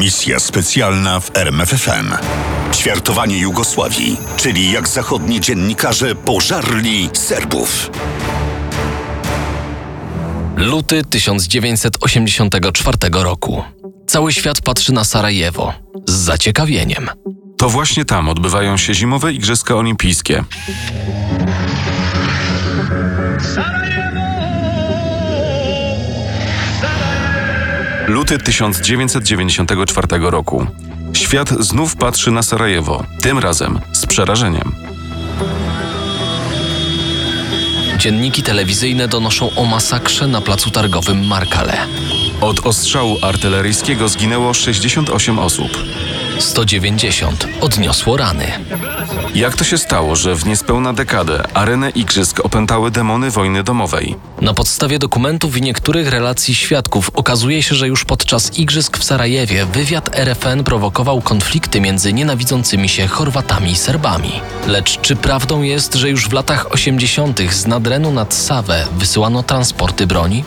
Misja specjalna w RMFFM. Ćwiartowanie Jugosławii, czyli jak zachodni dziennikarze pożarli Serbów. Luty 1984 roku. Cały świat patrzy na Sarajewo z zaciekawieniem. To właśnie tam odbywają się zimowe Igrzyska Olimpijskie. Luty 1994 roku. Świat znów patrzy na Sarajewo, tym razem z przerażeniem. Dzienniki telewizyjne donoszą o masakrze na placu targowym Markale. Od ostrzału artyleryjskiego zginęło 68 osób. 190 odniosło rany. Jak to się stało, że w niespełna dekadę arenę igrzysk opętały demony wojny domowej? Na podstawie dokumentów i niektórych relacji świadków okazuje się, że już podczas igrzysk w Sarajewie wywiad RFN prowokował konflikty między nienawidzącymi się Chorwatami i Serbami. Lecz czy prawdą jest, że już w latach 80. z Nadrenu nad Sawę wysyłano transporty broni?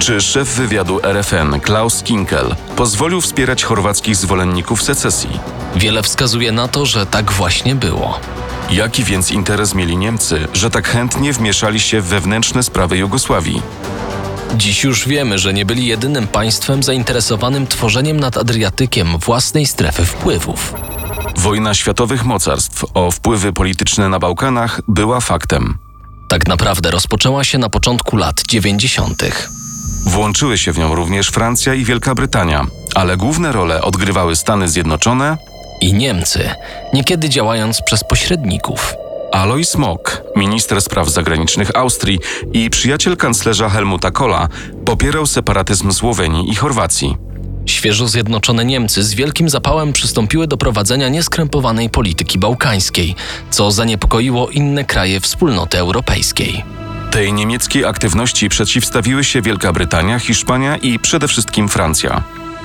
Czy szef wywiadu RFN Klaus Kinkel pozwolił wspierać chorwackich zwolenników secesji? Wiele wskazuje na to, że tak właśnie było. Jaki więc interes mieli Niemcy, że tak chętnie wmieszali się w wewnętrzne sprawy Jugosławii? Dziś już wiemy, że nie byli jedynym państwem zainteresowanym tworzeniem nad Adriatykiem własnej strefy wpływów. Wojna światowych mocarstw o wpływy polityczne na Bałkanach była faktem. Tak naprawdę rozpoczęła się na początku lat 90. Włączyły się w nią również Francja i Wielka Brytania, ale główne role odgrywały Stany Zjednoczone i Niemcy, niekiedy działając przez pośredników. Alois Mock, minister spraw zagranicznych Austrii i przyjaciel kanclerza Helmuta Kohla, popierał separatyzm Słowenii i Chorwacji. Świeżo zjednoczone Niemcy z wielkim zapałem przystąpiły do prowadzenia nieskrępowanej polityki bałkańskiej, co zaniepokoiło inne kraje wspólnoty europejskiej. Tej niemieckiej aktywności przeciwstawiły się Wielka Brytania, Hiszpania i przede wszystkim Francja.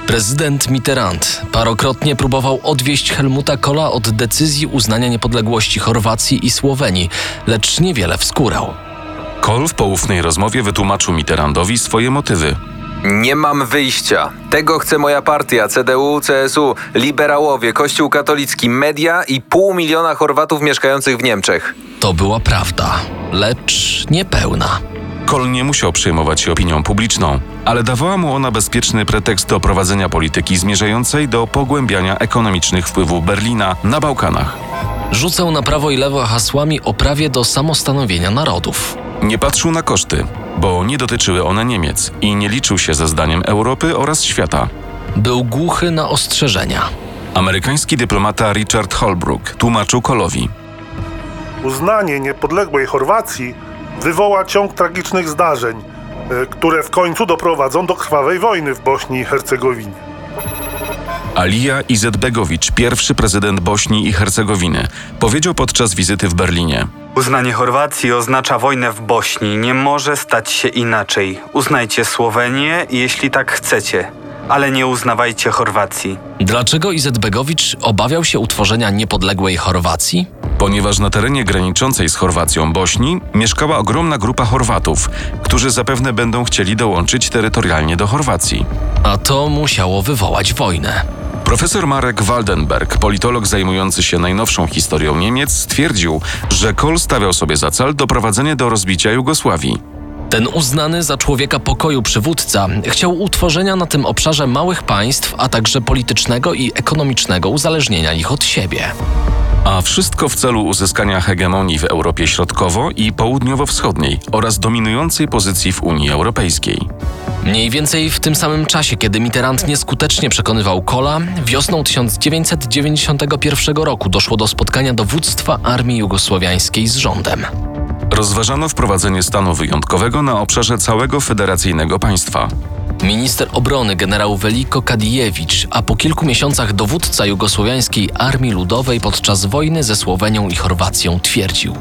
Prezydent Mitterrand parokrotnie próbował odwieść Helmuta Kohla od decyzji uznania niepodległości Chorwacji i Słowenii, lecz niewiele wskórał. Kohl w poufnej rozmowie wytłumaczył Mitterrandowi swoje motywy. Nie mam wyjścia. Tego chce moja partia, CDU, CSU, liberałowie, Kościół katolicki, media i pół miliona Chorwatów mieszkających w Niemczech. To była prawda, lecz niepełna. Kohl nie musiał przejmować się opinią publiczną, ale dawała mu ona bezpieczny pretekst do prowadzenia polityki zmierzającej do pogłębiania ekonomicznych wpływów Berlina na Bałkanach. Rzucał na prawo i lewo hasłami o prawie do samostanowienia narodów. Nie patrzył na koszty, bo nie dotyczyły one Niemiec i nie liczył się ze zdaniem Europy oraz świata. Był głuchy na ostrzeżenia. Amerykański dyplomata Richard Holbrooke tłumaczył Kolowi. Uznanie niepodległej Chorwacji wywoła ciąg tragicznych zdarzeń, e, które w końcu doprowadzą do krwawej wojny w Bośni i Hercegowinie. Alija Izetbegowicz, pierwszy prezydent Bośni i Hercegowiny, powiedział podczas wizyty w Berlinie. Uznanie Chorwacji oznacza wojnę w Bośni. Nie może stać się inaczej. Uznajcie Słowenię, jeśli tak chcecie, ale nie uznawajcie Chorwacji. Dlaczego Izetbegowicz obawiał się utworzenia niepodległej Chorwacji? Ponieważ na terenie graniczącej z Chorwacją Bośni mieszkała ogromna grupa Chorwatów, którzy zapewne będą chcieli dołączyć terytorialnie do Chorwacji. A to musiało wywołać wojnę. Profesor Marek Waldenberg, politolog zajmujący się najnowszą historią Niemiec, stwierdził, że Kohl stawiał sobie za cel doprowadzenie do rozbicia Jugosławii. Ten uznany za człowieka pokoju przywódca chciał utworzenia na tym obszarze małych państw, a także politycznego i ekonomicznego uzależnienia ich od siebie. A wszystko w celu uzyskania hegemonii w Europie Środkowo i Południowo-Wschodniej oraz dominującej pozycji w Unii Europejskiej. Mniej więcej w tym samym czasie, kiedy Mitterrand nieskutecznie przekonywał Kola, wiosną 1991 roku doszło do spotkania dowództwa Armii Jugosłowiańskiej z rządem. Rozważano wprowadzenie stanu wyjątkowego na obszarze całego federacyjnego państwa. Minister obrony generał Veliko Kadijewicz, a po kilku miesiącach dowódca Jugosłowiańskiej Armii Ludowej podczas wojny ze Słowenią i Chorwacją twierdził: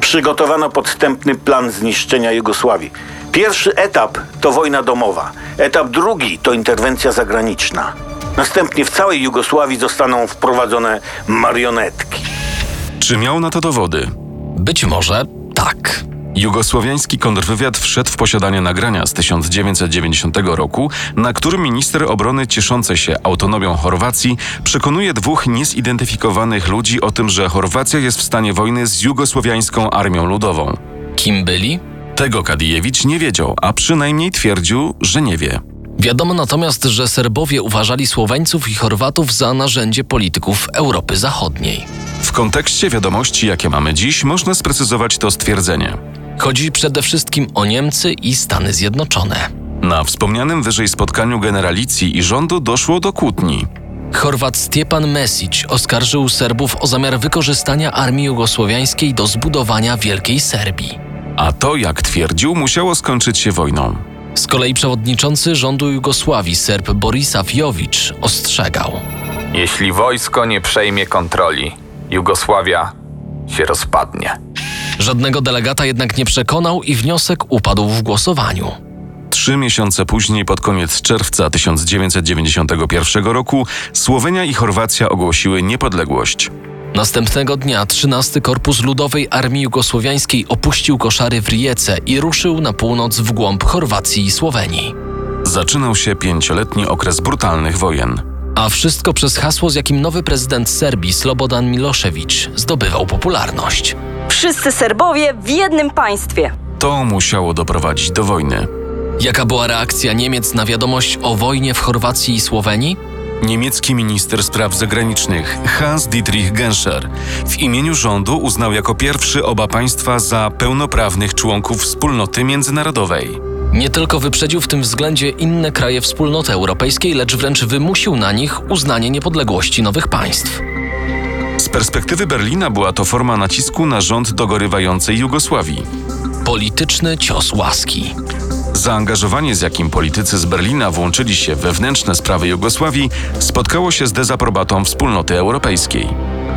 Przygotowano podstępny plan zniszczenia Jugosławii. Pierwszy etap to wojna domowa. Etap drugi to interwencja zagraniczna. Następnie w całej Jugosławii zostaną wprowadzone marionetki. Czy miał na to dowody? Być może tak. Jugosłowiański kontrwywiad wszedł w posiadanie nagrania z 1990 roku, na którym minister obrony cieszący się autonomią Chorwacji przekonuje dwóch niezidentyfikowanych ludzi o tym, że Chorwacja jest w stanie wojny z jugosłowiańską armią ludową. Kim byli? Tego Kadijewicz nie wiedział, a przynajmniej twierdził, że nie wie. Wiadomo natomiast, że Serbowie uważali Słoweńców i Chorwatów za narzędzie polityków Europy Zachodniej. W kontekście wiadomości, jakie mamy dziś, można sprecyzować to stwierdzenie. Chodzi przede wszystkim o Niemcy i Stany Zjednoczone. Na wspomnianym wyżej spotkaniu generalicji i rządu doszło do kłótni. Chorwat Stjepan Mesić oskarżył Serbów o zamiar wykorzystania armii jugosłowiańskiej do zbudowania Wielkiej Serbii. A to, jak twierdził, musiało skończyć się wojną. Z kolei przewodniczący rządu Jugosławii Serb Borisław Jowicz ostrzegał. Jeśli wojsko nie przejmie kontroli, Jugosławia się rozpadnie. Żadnego delegata jednak nie przekonał i wniosek upadł w głosowaniu. Trzy miesiące później, pod koniec czerwca 1991 roku, Słowenia i Chorwacja ogłosiły niepodległość. Następnego dnia 13 Korpus Ludowej Armii Jugosłowiańskiej opuścił koszary w Rijece i ruszył na północ w głąb Chorwacji i Słowenii. Zaczynał się pięcioletni okres brutalnych wojen. A wszystko przez hasło, z jakim nowy prezydent Serbii Slobodan Milošević zdobywał popularność. Wszyscy Serbowie w jednym państwie. To musiało doprowadzić do wojny. Jaka była reakcja Niemiec na wiadomość o wojnie w Chorwacji i Słowenii? Niemiecki minister spraw zagranicznych Hans-Dietrich Genscher w imieniu rządu uznał jako pierwszy oba państwa za pełnoprawnych członków wspólnoty międzynarodowej. Nie tylko wyprzedził w tym względzie inne kraje wspólnoty europejskiej, lecz wręcz wymusił na nich uznanie niepodległości nowych państw. Z perspektywy Berlina była to forma nacisku na rząd dogorywającej Jugosławii. Polityczny cios łaski. Zaangażowanie, z jakim politycy z Berlina włączyli się w wewnętrzne sprawy Jugosławii, spotkało się z dezaprobatą wspólnoty europejskiej.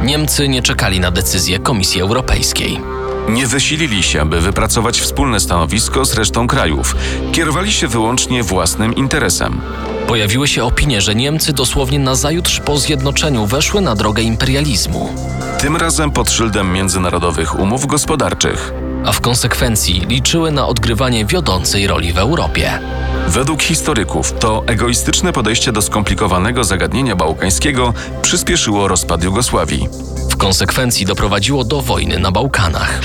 Niemcy nie czekali na decyzję Komisji Europejskiej. Nie wysilili się, by wypracować wspólne stanowisko z resztą krajów. Kierowali się wyłącznie własnym interesem. Pojawiły się opinie, że Niemcy dosłownie nazajutrz po zjednoczeniu weszły na drogę imperializmu, Tym razem pod szyldem międzynarodowych umów gospodarczych. a w konsekwencji liczyły na odgrywanie wiodącej roli w Europie. Według historyków to egoistyczne podejście do skomplikowanego zagadnienia bałkańskiego przyspieszyło rozpad Jugosławii. W konsekwencji doprowadziło do wojny na Bałkanach.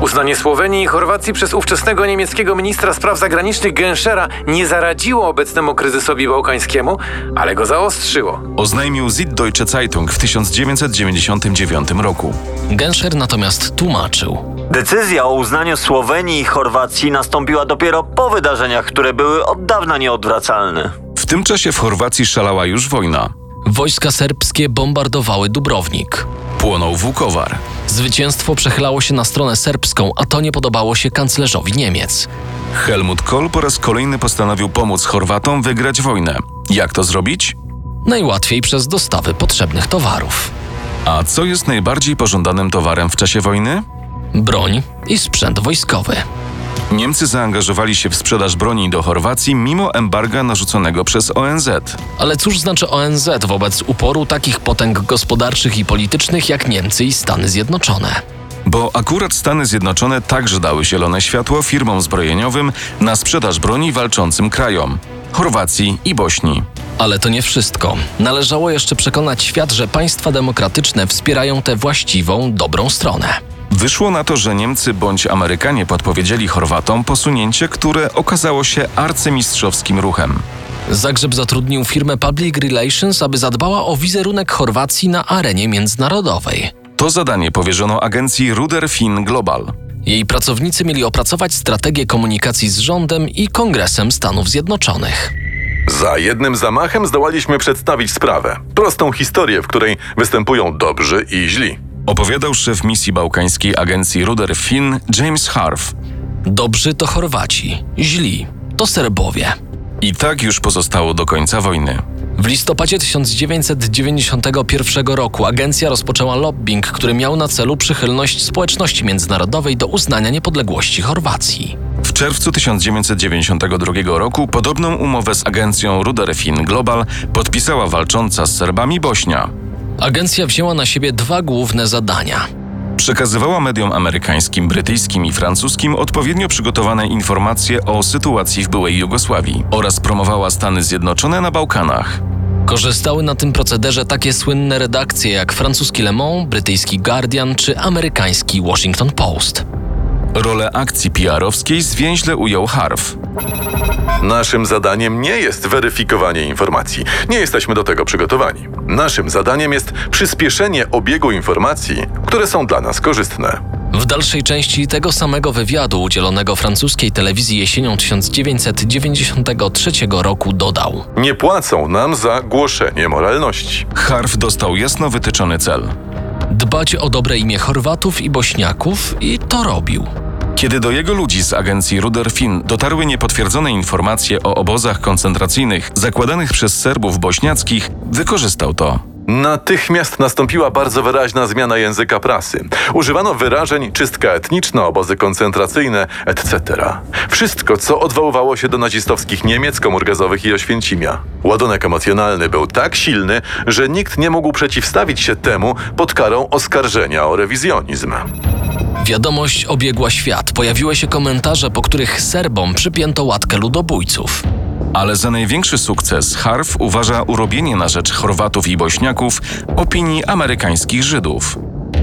Uznanie Słowenii i Chorwacji przez ówczesnego niemieckiego ministra spraw zagranicznych Genschera nie zaradziło obecnemu kryzysowi bałkańskiemu, ale go zaostrzyło. Oznajmił Süddeutsche Zeitung w 1999 roku. Genscher natomiast tłumaczył. Decyzja o uznaniu Słowenii i Chorwacji nastąpiła dopiero po wydarzeniach, które były od dawna nieodwracalne. W tym czasie w Chorwacji szalała już wojna. Wojska serbskie bombardowały Dubrownik. Płonął Wukowar. Zwycięstwo przechylało się na stronę serbską, a to nie podobało się kanclerzowi Niemiec. Helmut Kohl po raz kolejny postanowił pomóc Chorwatom wygrać wojnę. Jak to zrobić? Najłatwiej przez dostawy potrzebnych towarów. A co jest najbardziej pożądanym towarem w czasie wojny? Broń i sprzęt wojskowy. Niemcy zaangażowali się w sprzedaż broni do Chorwacji mimo embarga narzuconego przez ONZ. Ale cóż znaczy ONZ wobec uporu takich potęg gospodarczych i politycznych jak Niemcy i Stany Zjednoczone? Bo akurat Stany Zjednoczone także dały zielone światło firmom zbrojeniowym na sprzedaż broni walczącym krajom Chorwacji i Bośni. Ale to nie wszystko. Należało jeszcze przekonać świat, że państwa demokratyczne wspierają tę właściwą, dobrą stronę. Wyszło na to, że Niemcy bądź Amerykanie podpowiedzieli Chorwatom posunięcie, które okazało się arcymistrzowskim ruchem. Zagrzeb zatrudnił firmę Public Relations, aby zadbała o wizerunek Chorwacji na arenie międzynarodowej. To zadanie powierzono agencji Ruder Finn Global. Jej pracownicy mieli opracować strategię komunikacji z rządem i Kongresem Stanów Zjednoczonych. Za jednym zamachem zdołaliśmy przedstawić sprawę. Prostą historię, w której występują dobrzy i źli. Opowiadał szef misji bałkańskiej agencji Ruder Finn James Harf. Dobrzy to Chorwaci, źli to Serbowie. I tak już pozostało do końca wojny. W listopadzie 1991 roku agencja rozpoczęła lobbying, który miał na celu przychylność społeczności międzynarodowej do uznania niepodległości Chorwacji. W czerwcu 1992 roku podobną umowę z agencją Ruder Finn Global podpisała walcząca z Serbami Bośnia. Agencja wzięła na siebie dwa główne zadania: Przekazywała mediom amerykańskim, brytyjskim i francuskim odpowiednio przygotowane informacje o sytuacji w byłej Jugosławii oraz promowała Stany Zjednoczone na Bałkanach. Korzystały na tym procederze takie słynne redakcje jak francuski Le Monde, brytyjski Guardian czy amerykański Washington Post. Rolę akcji PR-owskiej zwięźle ujął Harf. Naszym zadaniem nie jest weryfikowanie informacji. Nie jesteśmy do tego przygotowani. Naszym zadaniem jest przyspieszenie obiegu informacji, które są dla nas korzystne. W dalszej części tego samego wywiadu udzielonego francuskiej telewizji jesienią 1993 roku dodał: Nie płacą nam za głoszenie moralności. Harf dostał jasno wytyczony cel. Dbać o dobre imię Chorwatów i Bośniaków i to robił. Kiedy do jego ludzi z agencji Ruder Finn dotarły niepotwierdzone informacje o obozach koncentracyjnych zakładanych przez Serbów bośniackich, wykorzystał to. Natychmiast nastąpiła bardzo wyraźna zmiana języka prasy. Używano wyrażeń czystka etniczna, obozy koncentracyjne, etc. Wszystko, co odwoływało się do nazistowskich Niemiec, komór gazowych i Oświęcimia. Ładunek emocjonalny był tak silny, że nikt nie mógł przeciwstawić się temu pod karą oskarżenia o rewizjonizm. Wiadomość obiegła świat. Pojawiły się komentarze, po których Serbom przypięto łatkę ludobójców. Ale za największy sukces Harf uważa urobienie na rzecz Chorwatów i Bośniaków opinii amerykańskich Żydów.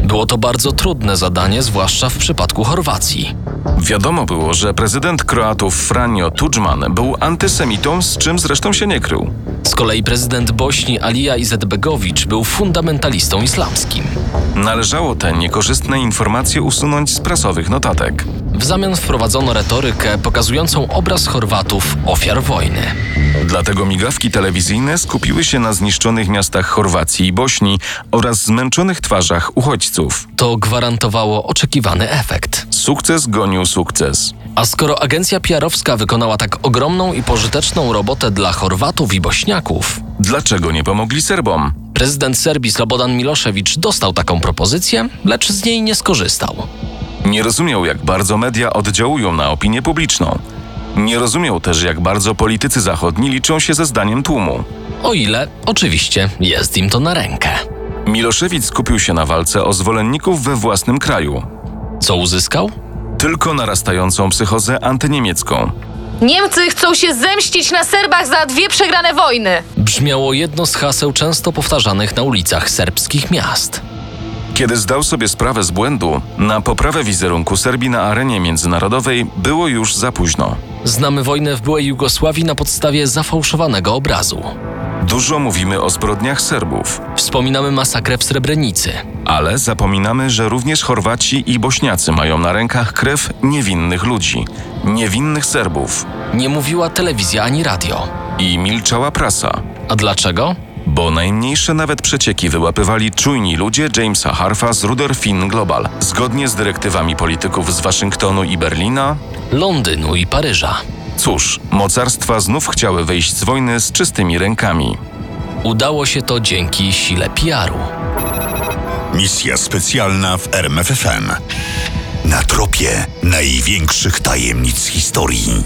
Było to bardzo trudne zadanie, zwłaszcza w przypadku Chorwacji. Wiadomo było, że prezydent Kroatów Franjo Tudjman był antysemitą, z czym zresztą się nie krył. Z kolei prezydent Bośni Alija Izetbegowicz był fundamentalistą islamskim. Należało te niekorzystne informacje usunąć z prasowych notatek. W zamian wprowadzono retorykę pokazującą obraz Chorwatów ofiar wojny. Dlatego migawki telewizyjne skupiły się na zniszczonych miastach Chorwacji i Bośni oraz zmęczonych twarzach uchodźców. To gwarantowało oczekiwany efekt. Sukces gonił sukces. A skoro agencja PR-owska wykonała tak ogromną i pożyteczną robotę dla Chorwatów i Bośniaków, Dlaczego nie pomogli Serbom? prezydent Serbii Slobodan Milošević dostał taką propozycję, lecz z niej nie skorzystał. Nie rozumiał, jak bardzo media oddziałują na opinię publiczną. Nie rozumiał też, jak bardzo politycy zachodni liczą się ze zdaniem tłumu. O ile, oczywiście, jest im to na rękę. Miloszewicz skupił się na walce o zwolenników we własnym kraju. Co uzyskał? Tylko narastającą psychozę antyniemiecką. Niemcy chcą się zemścić na Serbach za dwie przegrane wojny. Brzmiało jedno z haseł często powtarzanych na ulicach serbskich miast. Kiedy zdał sobie sprawę z błędu, na poprawę wizerunku Serbii na arenie międzynarodowej było już za późno. Znamy wojnę w byłej Jugosławii na podstawie zafałszowanego obrazu. Dużo mówimy o zbrodniach Serbów, Wspominamy masakrę w Srebrenicy. ale zapominamy, że również Chorwaci i Bośniacy mają na rękach krew niewinnych ludzi, niewinnych Serbów. Nie mówiła telewizja ani radio. I milczała prasa, A dlaczego? Bo najmniejsze nawet przecieki wyłapywali czujni ludzie Jamesa Harfa z Ruder Finn Global. Zgodnie z dyrektywami polityków z Waszyngtonu i Berlina, Londynu i Paryża. cóż, mocarstwa znów chciały wyjść z wojny z czystymi rękami. Udało się to dzięki sile PR-u. Misja specjalna w RMFFM. Na tropie największych tajemnic historii.